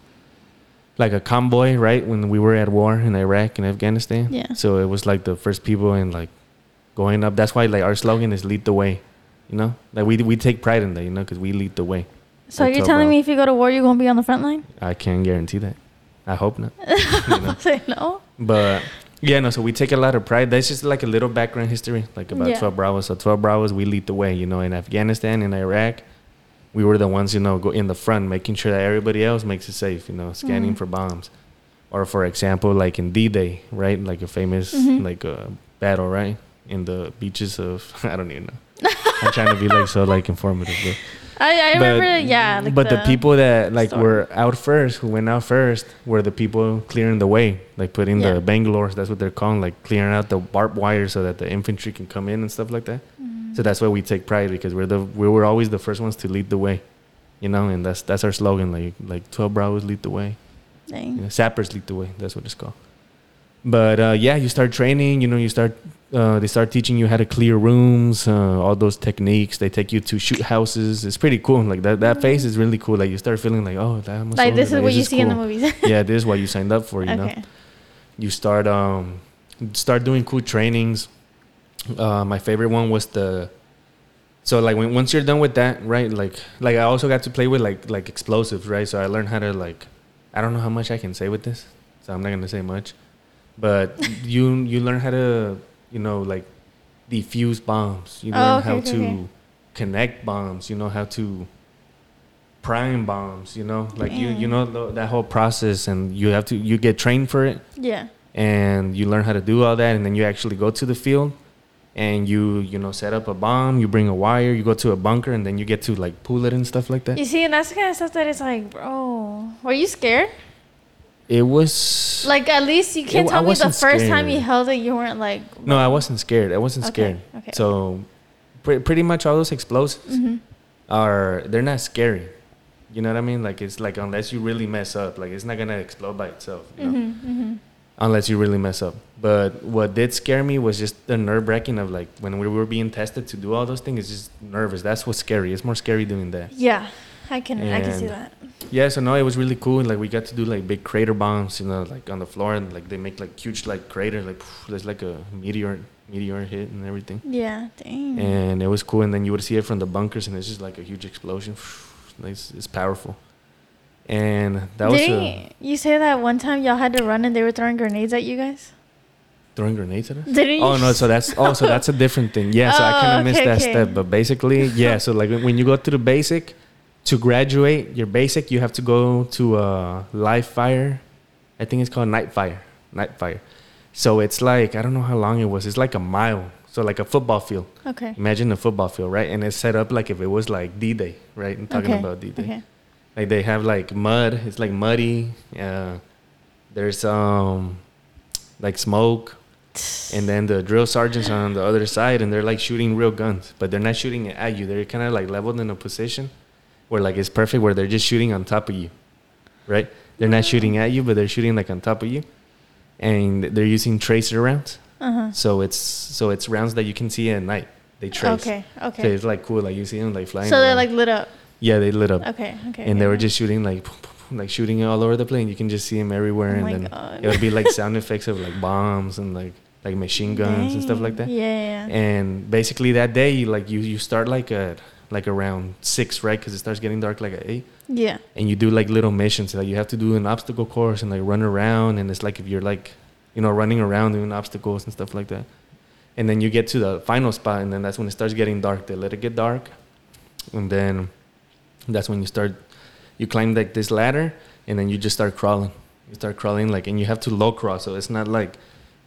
like a convoy, right? When we were at war in Iraq and Afghanistan. Yeah. So it was like the first people in like going up. That's why like our slogan is "Lead the way." You know, like we we take pride in that. You know, because we lead the way. So you're telling me if you go to war, you're gonna be on the front line? I can't guarantee that. I hope not. you know? Say no. But yeah, no. So we take a lot of pride. That's just like a little background history, like about Yeah. 12 Bravos. So 12 Bravos, we lead the way. You know, in Afghanistan, in Iraq, we were the ones, you know, go in the front, making sure that everybody else makes it safe. You know, scanning Mhm. for bombs, or for example, like in D-Day, right? Like a famous Mhm. like uh, battle, right? In the beaches of I don't even know. I'm trying to be like so like informative, but I, I but, remember, yeah. Like but the, people that like story. were out first, who went out first, were the people clearing the way, like putting Yeah. the bangalores. That's what they're calling, like clearing out the barbed wire so that the infantry can come in and stuff like that. Mm. So that's why we take pride because we're the we were always the first ones to lead the way, you know, and that's that's our slogan, like like twelve Bravos lead the way, you know, sappers lead the way. That's what it's called. But uh, yeah, you start training. You know, you start. Uh, they start teaching you how to clear rooms, uh, all those techniques. They take you to shoot houses. It's pretty cool. Like that, that phase is really cool. Like you start feeling like, oh, that must Like this is what you see in the cool. movies. yeah, this is what you signed up for. You know, you start um, start doing cool trainings. Uh, my favorite one was the. So like when once you're done with that, right? Like like I also got to play with like like explosives, right? So I learned how to like, I don't know how much I can say with this, so I'm not gonna say much, but you you learn how to you know like defuse bombs. You Oh, learn okay, how okay, to okay. connect bombs. You know how to prime bombs. You know like you you know tho- that whole process, and you have to you get trained for it Yeah. and you learn how to do all that and then you actually go to the field and you you know set up a bomb you bring a wire you go to a bunker and then you get to like pull it and stuff like that You see, and that's the kind of stuff that it's like, bro, were you scared? It was Like, at least you can't It- I tell me the first time you held it, you weren't like. no i wasn't scared i wasn't Okay, scared okay. so pre- pretty much all those explosives hmm are they're not scary you know what i mean like it's like unless you really mess up like it's not gonna explode by itself you know? hmm hmm unless you really mess up. But what did scare me was just the nerve wracking of like when we were being tested to do all those things. It's just nervous. That's what's scary. It's more scary doing that. Yeah, I can, I can see that. Yeah, so no, it was really cool. Like we got to do like big crater bombs, you know, like on the floor, and like they make like huge like crater, like there's like a meteor meteor hit and everything, Yeah, dang. and it was cool. And then you would see it from the bunkers, and it's just like a huge explosion. It's, it's powerful, and that was uh, Didn't you say that one time y'all had to run and they were throwing grenades at you guys? throwing grenades at us. Didn't? Oh no, so that's oh so that's a different thing. Yeah, so I Oh, kind of missed that okay. step, but basically, yeah. So like when you go to the basic, to graduate your basic, you have to go to a live fire. I think it's called night fire. Night fire. So it's like I don't know how long it was. It's like a mile. So like a football field. Okay. Imagine a football field, right? And it's set up like if it was like D Day, right? I'm talking okay. about D Day. Okay. Like they have like mud. It's like muddy. Uh, there's um like smoke. and then the drill sergeants are on the other side and they're like shooting real guns but they're not shooting at you they're kind of like leveled in a position where like it's perfect where they're just shooting on top of you right they're not shooting at you but they're shooting like on top of you and they're using tracer rounds Uh-huh. so it's so it's rounds that you can see at night they trace Okay. so Okay. it's like cool like you see them like flying So they're like lit up. yeah they lit up Okay. Okay. and they were just shooting like like shooting all over the plane you can just see them everywhere Oh and then God. it would be like sound effects of like bombs and like like machine guns and stuff like that Yeah. yeah. and basically that day like you you start like at like around six right? Because it starts getting dark like at eight. Yeah. and you do like little missions. Like you have to do an obstacle course and like run around. And it's like if you're like you know running around doing obstacles and stuff like that. And then you get to the final spot and then that's when it starts getting dark. They let it get dark. And then that's when you start you climb like this ladder and then you just start crawling. You start crawling like and you have to low crawl. So it's not like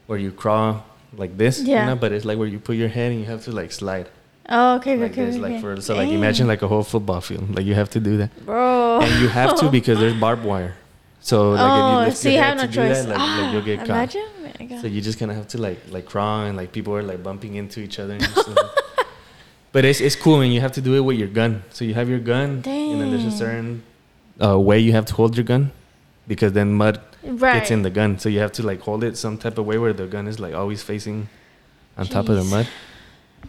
where you crawl like this Yeah. you know but it's like where you put your head and you have to like slide Oh, okay. like okay. this okay. like for so like imagine like a whole football field like you have to do that Bro. and you have to because there's barbed wire. So like oh, if you lift so your you have no to do choice. that, like, like, you'll get caught. Imagine. Oh. So you just kind of have to like like crawl and like people are like bumping into each other. And stuff. but it's it's cool and you have to do it with your gun. So you have your gun and then there's a certain uh, way you have to hold your gun because then mud right. gets in the gun. So you have to like hold it some type of way where the gun is like always facing on top of the mud.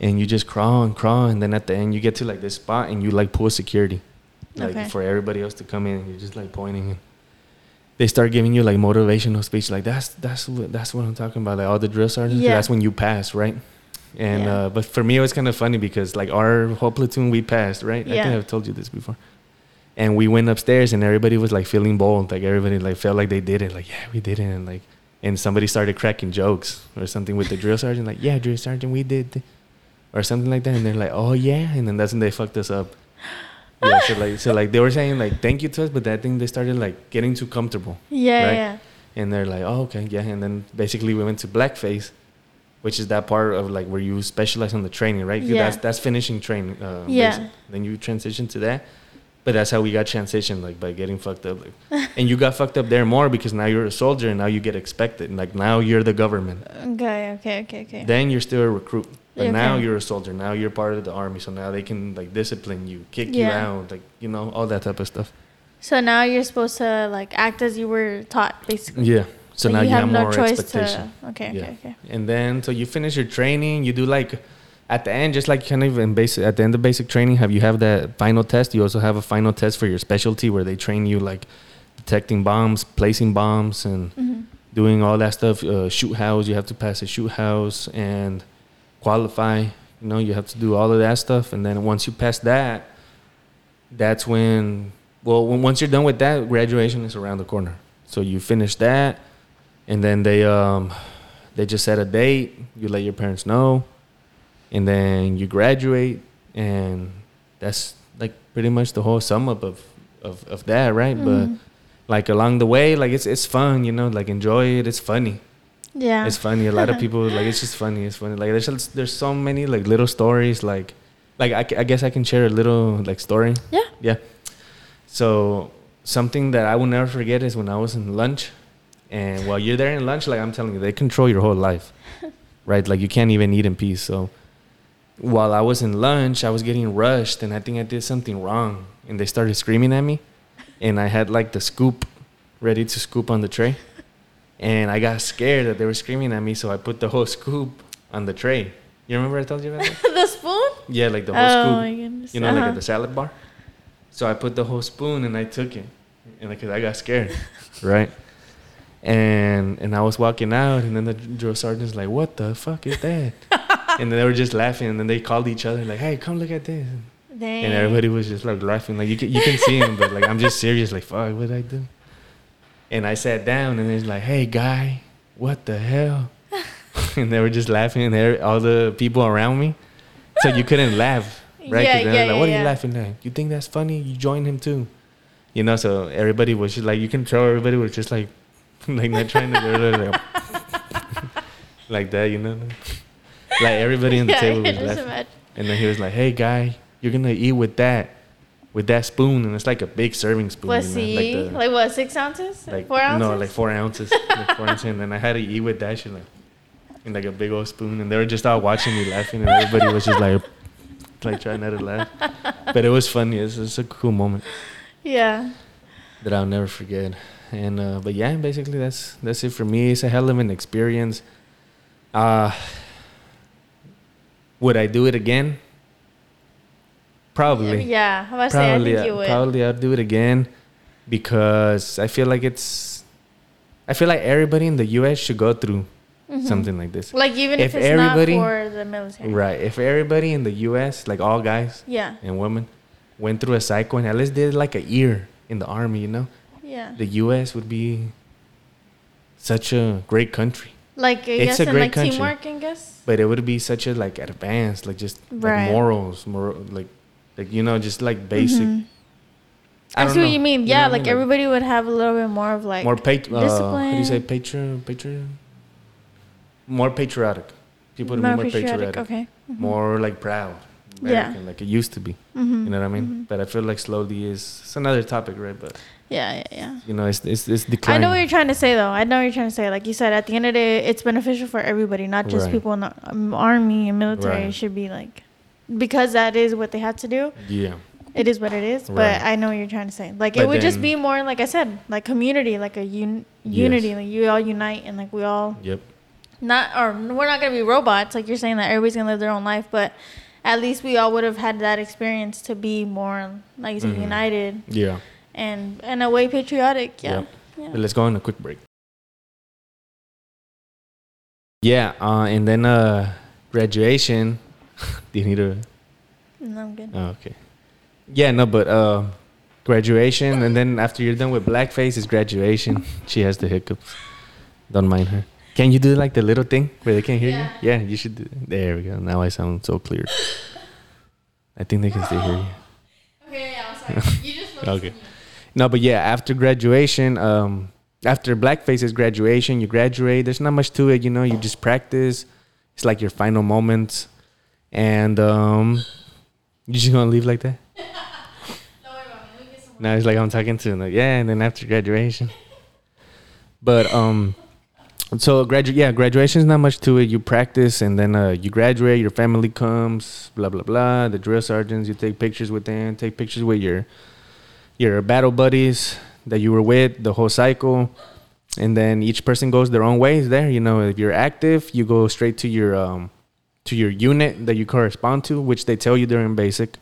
And you just crawl and crawl and then at the end you get to like this spot and you like pull security. Like Okay. for everybody else to come in and you're just like pointing and they start giving you like motivational speech like that's that's what that's what I'm talking about. Like all the drill sergeants Yeah. that's when you pass, right? And Yeah. uh but for me it was kind of funny because like our whole platoon we passed, right? Yeah. I think I've told you this before. And we went upstairs and everybody was like feeling bold. Like everybody like felt like they did it. Like, yeah, we did it. And like and somebody started cracking jokes or something with the drill sergeant, like, yeah, drill sergeant, we did th-" or something like that. And they're like, Oh yeah, and then that's when they fucked us up. Yeah, so like so like they were saying like thank you to us, but that thing they started like getting too comfortable. Yeah. right? Yeah. And they're like, Oh, okay, yeah. And then basically we went to black phase, which is that part of like where you specialize on the training, right? Yeah. That's that's finishing training. Uh, Yeah. Then you transition to that. But that's how we got transitioned, like by getting fucked up. Like, and you got fucked up there more because now you're a soldier and now you get expected. And like now you're the government. Okay. Okay. Okay. Okay. Then you're still a recruit. But now you're a soldier. Now you're part of the army. So now they can like discipline you, kick you out, like you know, all that type of stuff. So now you're supposed to like act as you were taught, basically. Yeah. So Like, now you, have, no more choice expectation. to. Okay. Yeah. Okay. Okay. And then so you finish your training, you do like at the end, just like kind of in basic at the end of basic training, have you have that final test. You also have a final test for your specialty where they train you like detecting bombs, placing bombs, and hmm doing all that stuff. Uh, shoot house, you have to pass a shoot house and qualify. You know, you have to do all of that stuff, and then once you pass that, that's when well, when, once you're done with that, graduation is around the corner. So you finish that, and then they um they just set a date. You let your parents know, and then you graduate, and that's like pretty much the whole sum up of of, of that, right? But Mhm. like along the way, like it's it's fun, you know, like enjoy it. It's funny. Yeah. It's funny. A lot of people like it's just funny. It's funny. Like there's there's so many like little stories. Like like I, I guess I can share a little like story. Yeah. Yeah. So something that I will never forget is when I was in lunch, and while you're there in lunch, like I'm telling you, they control your whole life, right? Like you can't even eat in peace. So while I was in lunch, I was getting rushed, and I think I did something wrong, and they started screaming at me, and I had like the scoop ready to scoop on the tray, and I got scared that they were screaming at me, so I put the whole scoop on the tray. You remember I told you about that? the spoon? Yeah, like the whole oh scoop. my goodness. You know, like Uh-huh. at the salad bar. So I put the whole spoon and I took it, and because I got scared, right? And and I was walking out, and then the drill sergeant's like, "What the fuck is that?" And then they were just laughing, and then they called each other like, "Hey, come look at this!" Dang. And everybody was just like laughing, like you can you can see him, but like I'm just serious, like fuck, what did I do? And I sat down, and it's like, "Hey, guy, what the hell?" and they were just laughing, and all the people around me, so you couldn't laugh, right? Yeah, yeah, like, yeah, what are you laughing at? You think that's funny? You join him too, you know? So everybody was just like, you can tell everybody was just like, like not trying to like, like that, you know? Like everybody on the yeah, table was laughing. imagine. And then he was like, "Hey, guy, you're gonna eat with that, with that spoon, and it's like a big serving spoon. Was you know? he like, the, like what? Six ounces? like Four ounces? no, like four ounces, like four ounces. And then I had to eat with that shit. Like, in like a big old spoon, and they were just all watching me laughing, and everybody was just like, like trying not to laugh. But it was funny. It's, it's a cool moment Yeah. that I'll never forget. And uh, but yeah, basically that's that's it for me. It's a hell of an experience. Uh, would I do it again? Probably. Yeah. I was about to say, I Probably, think you would. probably I'll do it again because I feel like it's. I feel like everybody in the U.S. should go through Mhm. something like this. Like even if, If it's everybody- not for the military. Right. If everybody in the U.S., like all guys Yeah. and women, went through a cycle and at least did like a year in the army, you know, Yeah. the U.S. would be such a great country. Like I It's guess in great like country. teamwork, I guess. But it would be such a like advanced, like just Right. like morals, moral, like like you know, just like basic. Mhm. I see what you mean. You know Yeah, I like mean? Everybody would have a little bit more of like more pat- uh, how do you say discipline. patri- patri- more patriotic people more more patriotic, patriotic. Okay. Mhm. more like proud Yeah. Like it used to be Mhm. you know what I mean Mhm. but I feel like slowly is it's another topic right but Yeah, yeah, yeah. you know it's it's, it's I know what you're trying to say, though. I know what you're trying to say. Like you said, at the end of the day, it's beneficial for everybody, not just Right. people in the um, army and military. Right. It should be like, because that is what they had to do. yeah It is what it is. Right. But I know what you're trying to say. Like it But would just be more, like I said, like community, like a un- Yes. unity. Like you all unite and like we all yep not or we're not gonna be robots. Like you're saying that everybody's gonna live their own life, but at least we all would have had that experience to be more, like you said, Mhm. united yeah and in a way patriotic. Yeah. Yep. Yeah. Let's go on a quick break yeah uh and then uh graduation do you need a No, I'm good. Oh, okay. Yeah, no, but uh, graduation, and then after you're done with black phase, is graduation. She has the hiccups. Don't mind her. Can you do like the little thing where they can't hear Yeah. you? Yeah, you should. Do There we go. Now I sound so clear. I think they can still hear you. Okay, yeah, I'm sorry. You just Okay. No, but yeah, after graduation, um, after black phase is graduation, you graduate. There's not much to it, you know. You just practice. It's like your final moments, and um, you just gonna leave like that. Now it's like I'm talking to like yeah, and then after graduation. But um, so gradu yeah, graduation's not much to it. You practice and then uh, you graduate. Your family comes, blah blah blah. The drill sergeants, you take pictures with them. Take pictures with your your battle buddies that you were with the whole cycle, and then each person goes their own ways. There, you know, if you're active, you go straight to your um to your unit that you correspond to, which they tell you during basic,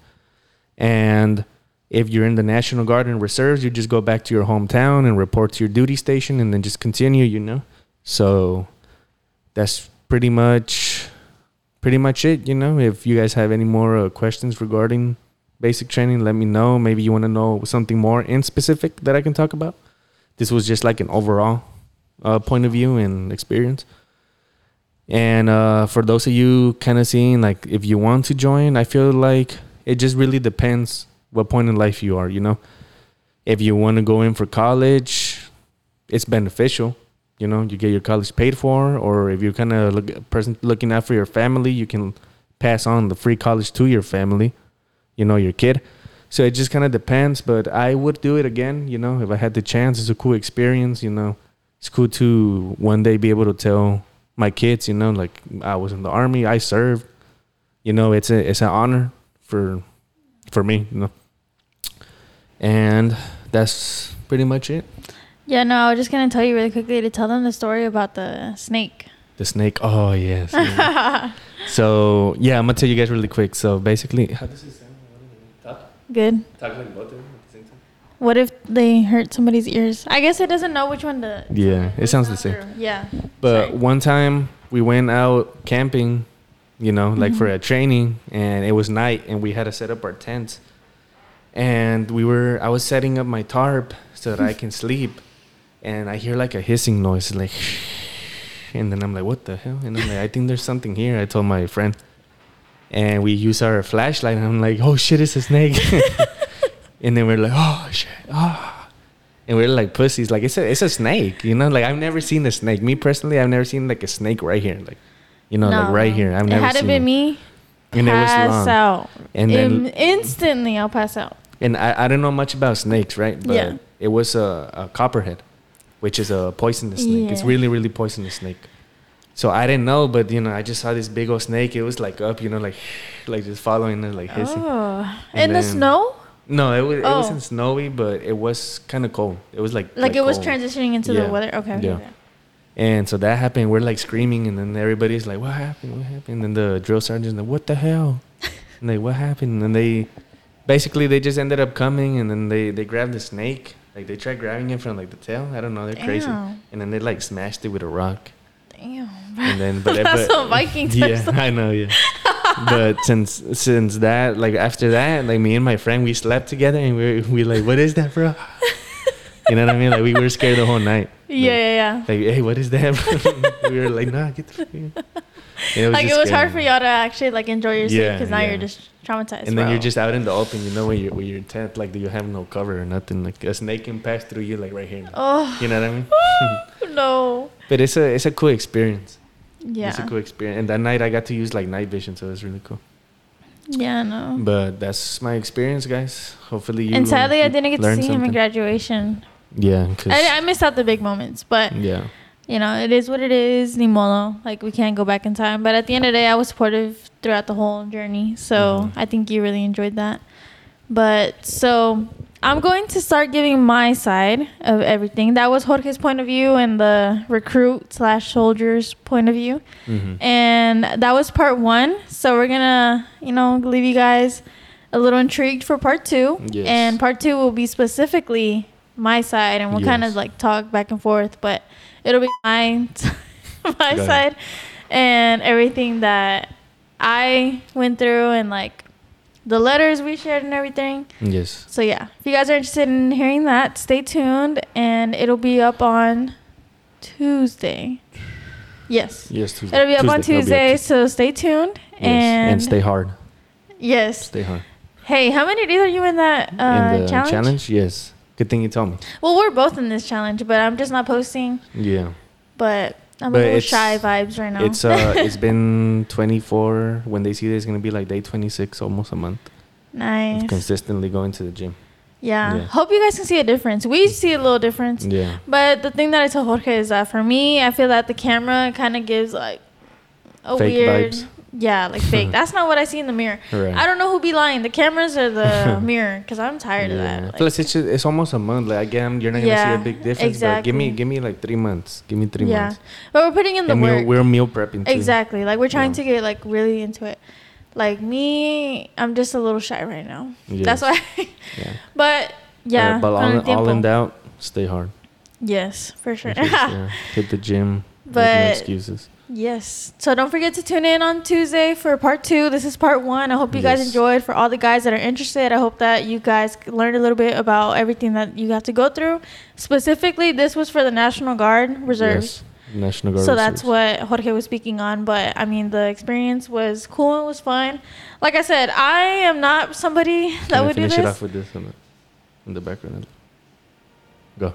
and if you're in the National Guard and reserves, you just go back to your hometown and report to your duty station and then just continue, you know? So that's pretty much pretty much it, you know? If you guys have any more uh, questions regarding basic training, let me know. Maybe you want to know something more in specific that I can talk about. This was just like an overall uh, point of view and experience. And uh, for those of you kind of seeing like if you want to join, I feel like it just really depends what point in life you are, you know. If you want to go in for college, it's beneficial. You know, you get your college paid for, or if you're kind of look, person looking out for your family, you can pass on the free college to your family, you know, your kid. So it just kind of depends, but I would do it again, you know, if I had the chance. It's a cool experience, you know. It's cool to one day be able to tell my kids, you know, like I was in the army, I served. You know, it's a it's an honor for for me, you know. And that's pretty much it. Yeah, no, I was just gonna tell you really quickly to tell them the story about the snake. The snake. Oh yes. yeah. so yeah, I'm gonna tell you guys really quick. So basically, how does it sound? Talk, Good. talk like both of them at the same time. What if they hurt somebody's ears? I guess it doesn't know which one to. Yeah, it sounds the same. Yeah. But Sorry. one time we went out camping, you know, like for Mhm. a training, and it was night, and we had to set up our tents. And we were, I was setting up my tarp so that I can sleep, and I hear like a hissing noise, like, and then I'm like, what the hell? And I'm like, I think there's something here. I told my friend, and we use our flashlight, and I'm like, oh shit, it's a snake. and then we're like, oh shit, ah. And we're like pussies, like it's a it's a snake, you know. Like I've never seen a snake. Me personally, I've never seen like a snake right here, like you know, like right here. I've never seen it had seen. it been me. And it was pass long. out. And then instantly, I'll pass out. and I, I don't know much about snakes, right? But Yeah. it was a, a copperhead, which is a poisonous snake. It's really really poisonous snake. So I didn't know, but you know, I just saw this big old snake. It was like up, you know, like like just following it, like hissing. Oh, And in the snow? No, it was it Oh. wasn't snowy, but it was kind of cold. It was like Like, it was cold. transitioning into Yeah. the weather. Okay. Yeah. okay. And so that happened. We're like screaming, and then everybody's like, "What happened? What happened?" And then the drill sergeant's like, "What the hell?" and like, "What happened?" And they basically they just ended up coming, and then they they grabbed the snake. Like they tried grabbing it from like the tail. I don't know. They're crazy. And then they like smashed it with a rock. Damn. And then, but, That's but some Viking Yeah. I know. Yeah. but since since that, like after that, like me and my friend, we slept together, and we we like, "What is that, bro?" you know what I mean? Like we were scared the whole night. Yeah, yeah, yeah. Like, hey, what is that? we were like, nah, get the here. And like it was hard for y'all to actually like enjoy your sleep Yeah, because now yeah. you're just traumatized. And then bro. you're just out in the open, you know, where you're, where you're tent, like you have no cover or nothing. Like a snake can pass through you, like right here. Oh You know what I mean? no. But it's a it's a cool experience. Yeah. It's a cool experience. And that night I got to use like night vision, so it was really cool. Yeah, no. But that's my experience, guys. Hopefully you. and sadly, I didn't get to see him in something. graduation. Yeah, I, I missed out the big moments, but yeah, you know, it is what it is. Ni modo. Like we can't go back in time. But at the end of the day, I was supportive throughout the whole journey. So Mhm. I think you really enjoyed that. But so I'm going to start giving my side of everything. That was Jorge's point of view and the recruit slash soldier's point of view. hmm And that was part one. So we're gonna, you know, leave you guys a little intrigued for part two. Yes. And part two will be specifically my side, and we'll kind of like talk back and forth, but it'll be my my side and everything that I went through, and like the letters we shared and everything. yes, So yeah, if you guys are interested in hearing that, stay tuned, and it'll be up on Tuesday. Yes. yes. Tuesday. It'll be up on It'll up Tuesday, Tuesday. so stay tuned. Yes. And, and stay hard. Yes. Stay hard. Hey, how many days are you in that uh, in the challenge? challenge, yes. Good thing you told me. Well, we're both in this challenge, but I'm just not posting. Yeah. But I'm But a little shy vibes right now. It's uh it's been 24 when they see this it's going to be like day 26 almost a month nice. consistently going to the gym. Yeah. Yeah. Hope you guys can see a difference. We see a little difference. Yeah. But the thing that I told Jorge is that for me, I feel that the camera kind of gives like a Fake weird. vibes. Yeah, like fake. That's not what I see in the mirror. Right. I don't know who be lying, the cameras or the mirror, because I'm tired of that. Like, Plus it's just, it's almost a month. Like again, you're not going to see a big difference, but give me give me like 3 months. Give me 3 yeah, months. but we're putting in the and work. we're, we're meal prepping too. Exactly. Like we're trying Yeah. to get like really into it. Like me, I'm just a little shy right now. That's why. Yeah. but yeah, Uh, but all, all in doubt, stay hard. Yes, for sure. Just, yeah, hit the gym. There's no excuses. Yes. So don't forget to tune in on Tuesday for part two. This is part one. I hope you guys enjoyed. For all the guys that are interested, I hope that you guys learned a little bit about everything that you have to go through. Specifically, this was for the National Guard Reserves. Yes. National Guard So that's what Jorge was speaking on. But I mean, the experience was cool. It was fun. Like I said, I am not somebody that Can would do finish it off with this in the, in the background. Go.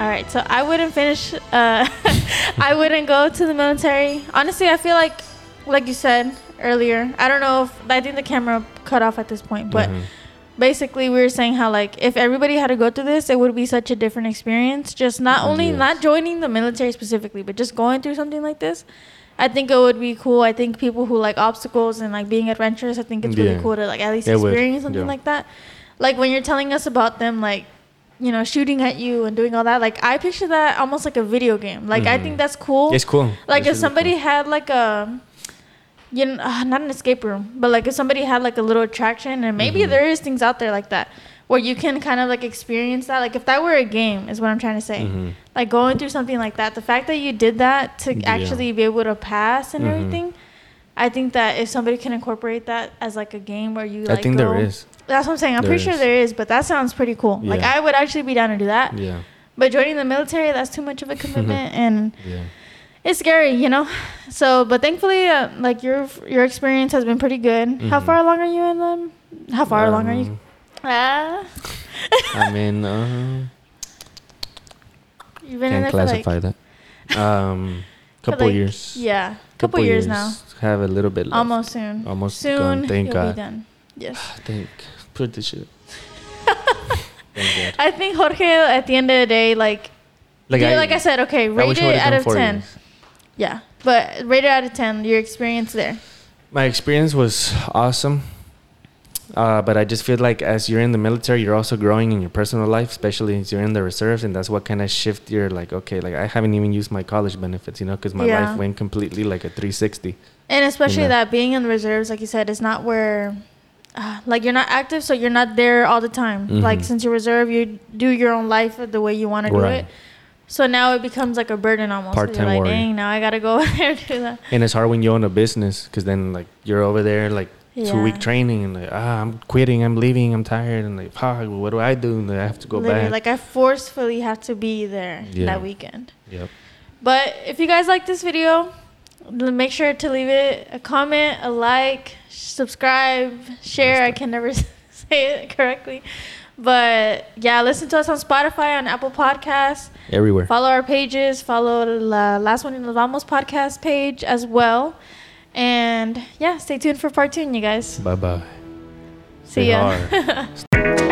All right, so I wouldn't finish. Uh, I wouldn't go to the military. Honestly, I feel like, like you said earlier, I don't know if I think the camera cut off at this point, but Mhm. basically we were saying how like if everybody had to go through this, it would be such a different experience. Just not only Yes. not joining the military specifically, but just going through something like this. I think it would be cool. I think people who like obstacles and like being adventurous, I think it's really cool to like at least It would, experience something yeah. like that. Like when you're telling us about them, like you know, shooting at you and doing all that. Like I picture that almost like a video game. Like I Mhm. think that's cool. It's cool. Like It's if somebody cool. had like a, you know, uh, not an escape room, but like if somebody had like a little attraction, and maybe Mhm. there is things out there like that where you can kind of like experience that. Like if that were a game, is what I'm trying to say. Mhm. Like going through something like that, the fact that you did that to Yeah. actually be able to pass and Mhm. everything. I think that if somebody can incorporate that as like a game where you I like think go, there is. That's what I'm saying. I'm There pretty sure there is, but that sounds pretty cool. Like I would actually be down to do that. Yeah. But joining the military, that's too much of a commitment, and Yeah. it's scary, you know. So, but thankfully, uh, like your your experience has been pretty good. How Mhm. far along are you in them? How far along are you? Um, Ah, I mean, uh, you've been in can't for like classify that. Um, couple like- years. Yeah, couple, years, now. Have a little bit left. Almost soon. Almost soon. gone, thank God. be done. Yes. Thank. Put the shit. I think Jorge, at the end of the day, like Like, I, like I said, okay, rate it out of ten. Years. Yeah, but rate it out of ten. Your experience there. My experience was awesome. Uh, but I just feel like as you're in the military, you're also growing in your personal life, especially as you're in the reserves, and that's what kind of shift you're like. Okay, like I haven't even used my college benefits, you know, because my yeah. life went completely like a 360. And especially you know? that being in the reserves, like you said, is not where, uh, like you're not active, so you're not there all the time. Mm-hmm. Like since you're reserve, you do your own life the way you want to do it. So now it becomes like a burden almost. Part time like, Dang, now I gotta go over there do that. And it's hard when you own a business, because then like you're over there like yeah. two week training and like ah I'm quitting I'm leaving I'm tired and like fuck what do I do and I have to go Literally, back like I forcefully have to be there yeah. that weekend yep but if you guys like this video make sure to leave it a comment a like subscribe share I can never say it correctly but yeah listen to us on Spotify on Apple Podcasts everywhere follow our pages follow the Last One y Nos Vamos podcast page as well and yeah, stay tuned for part two, you guys. Bye bye. See ya.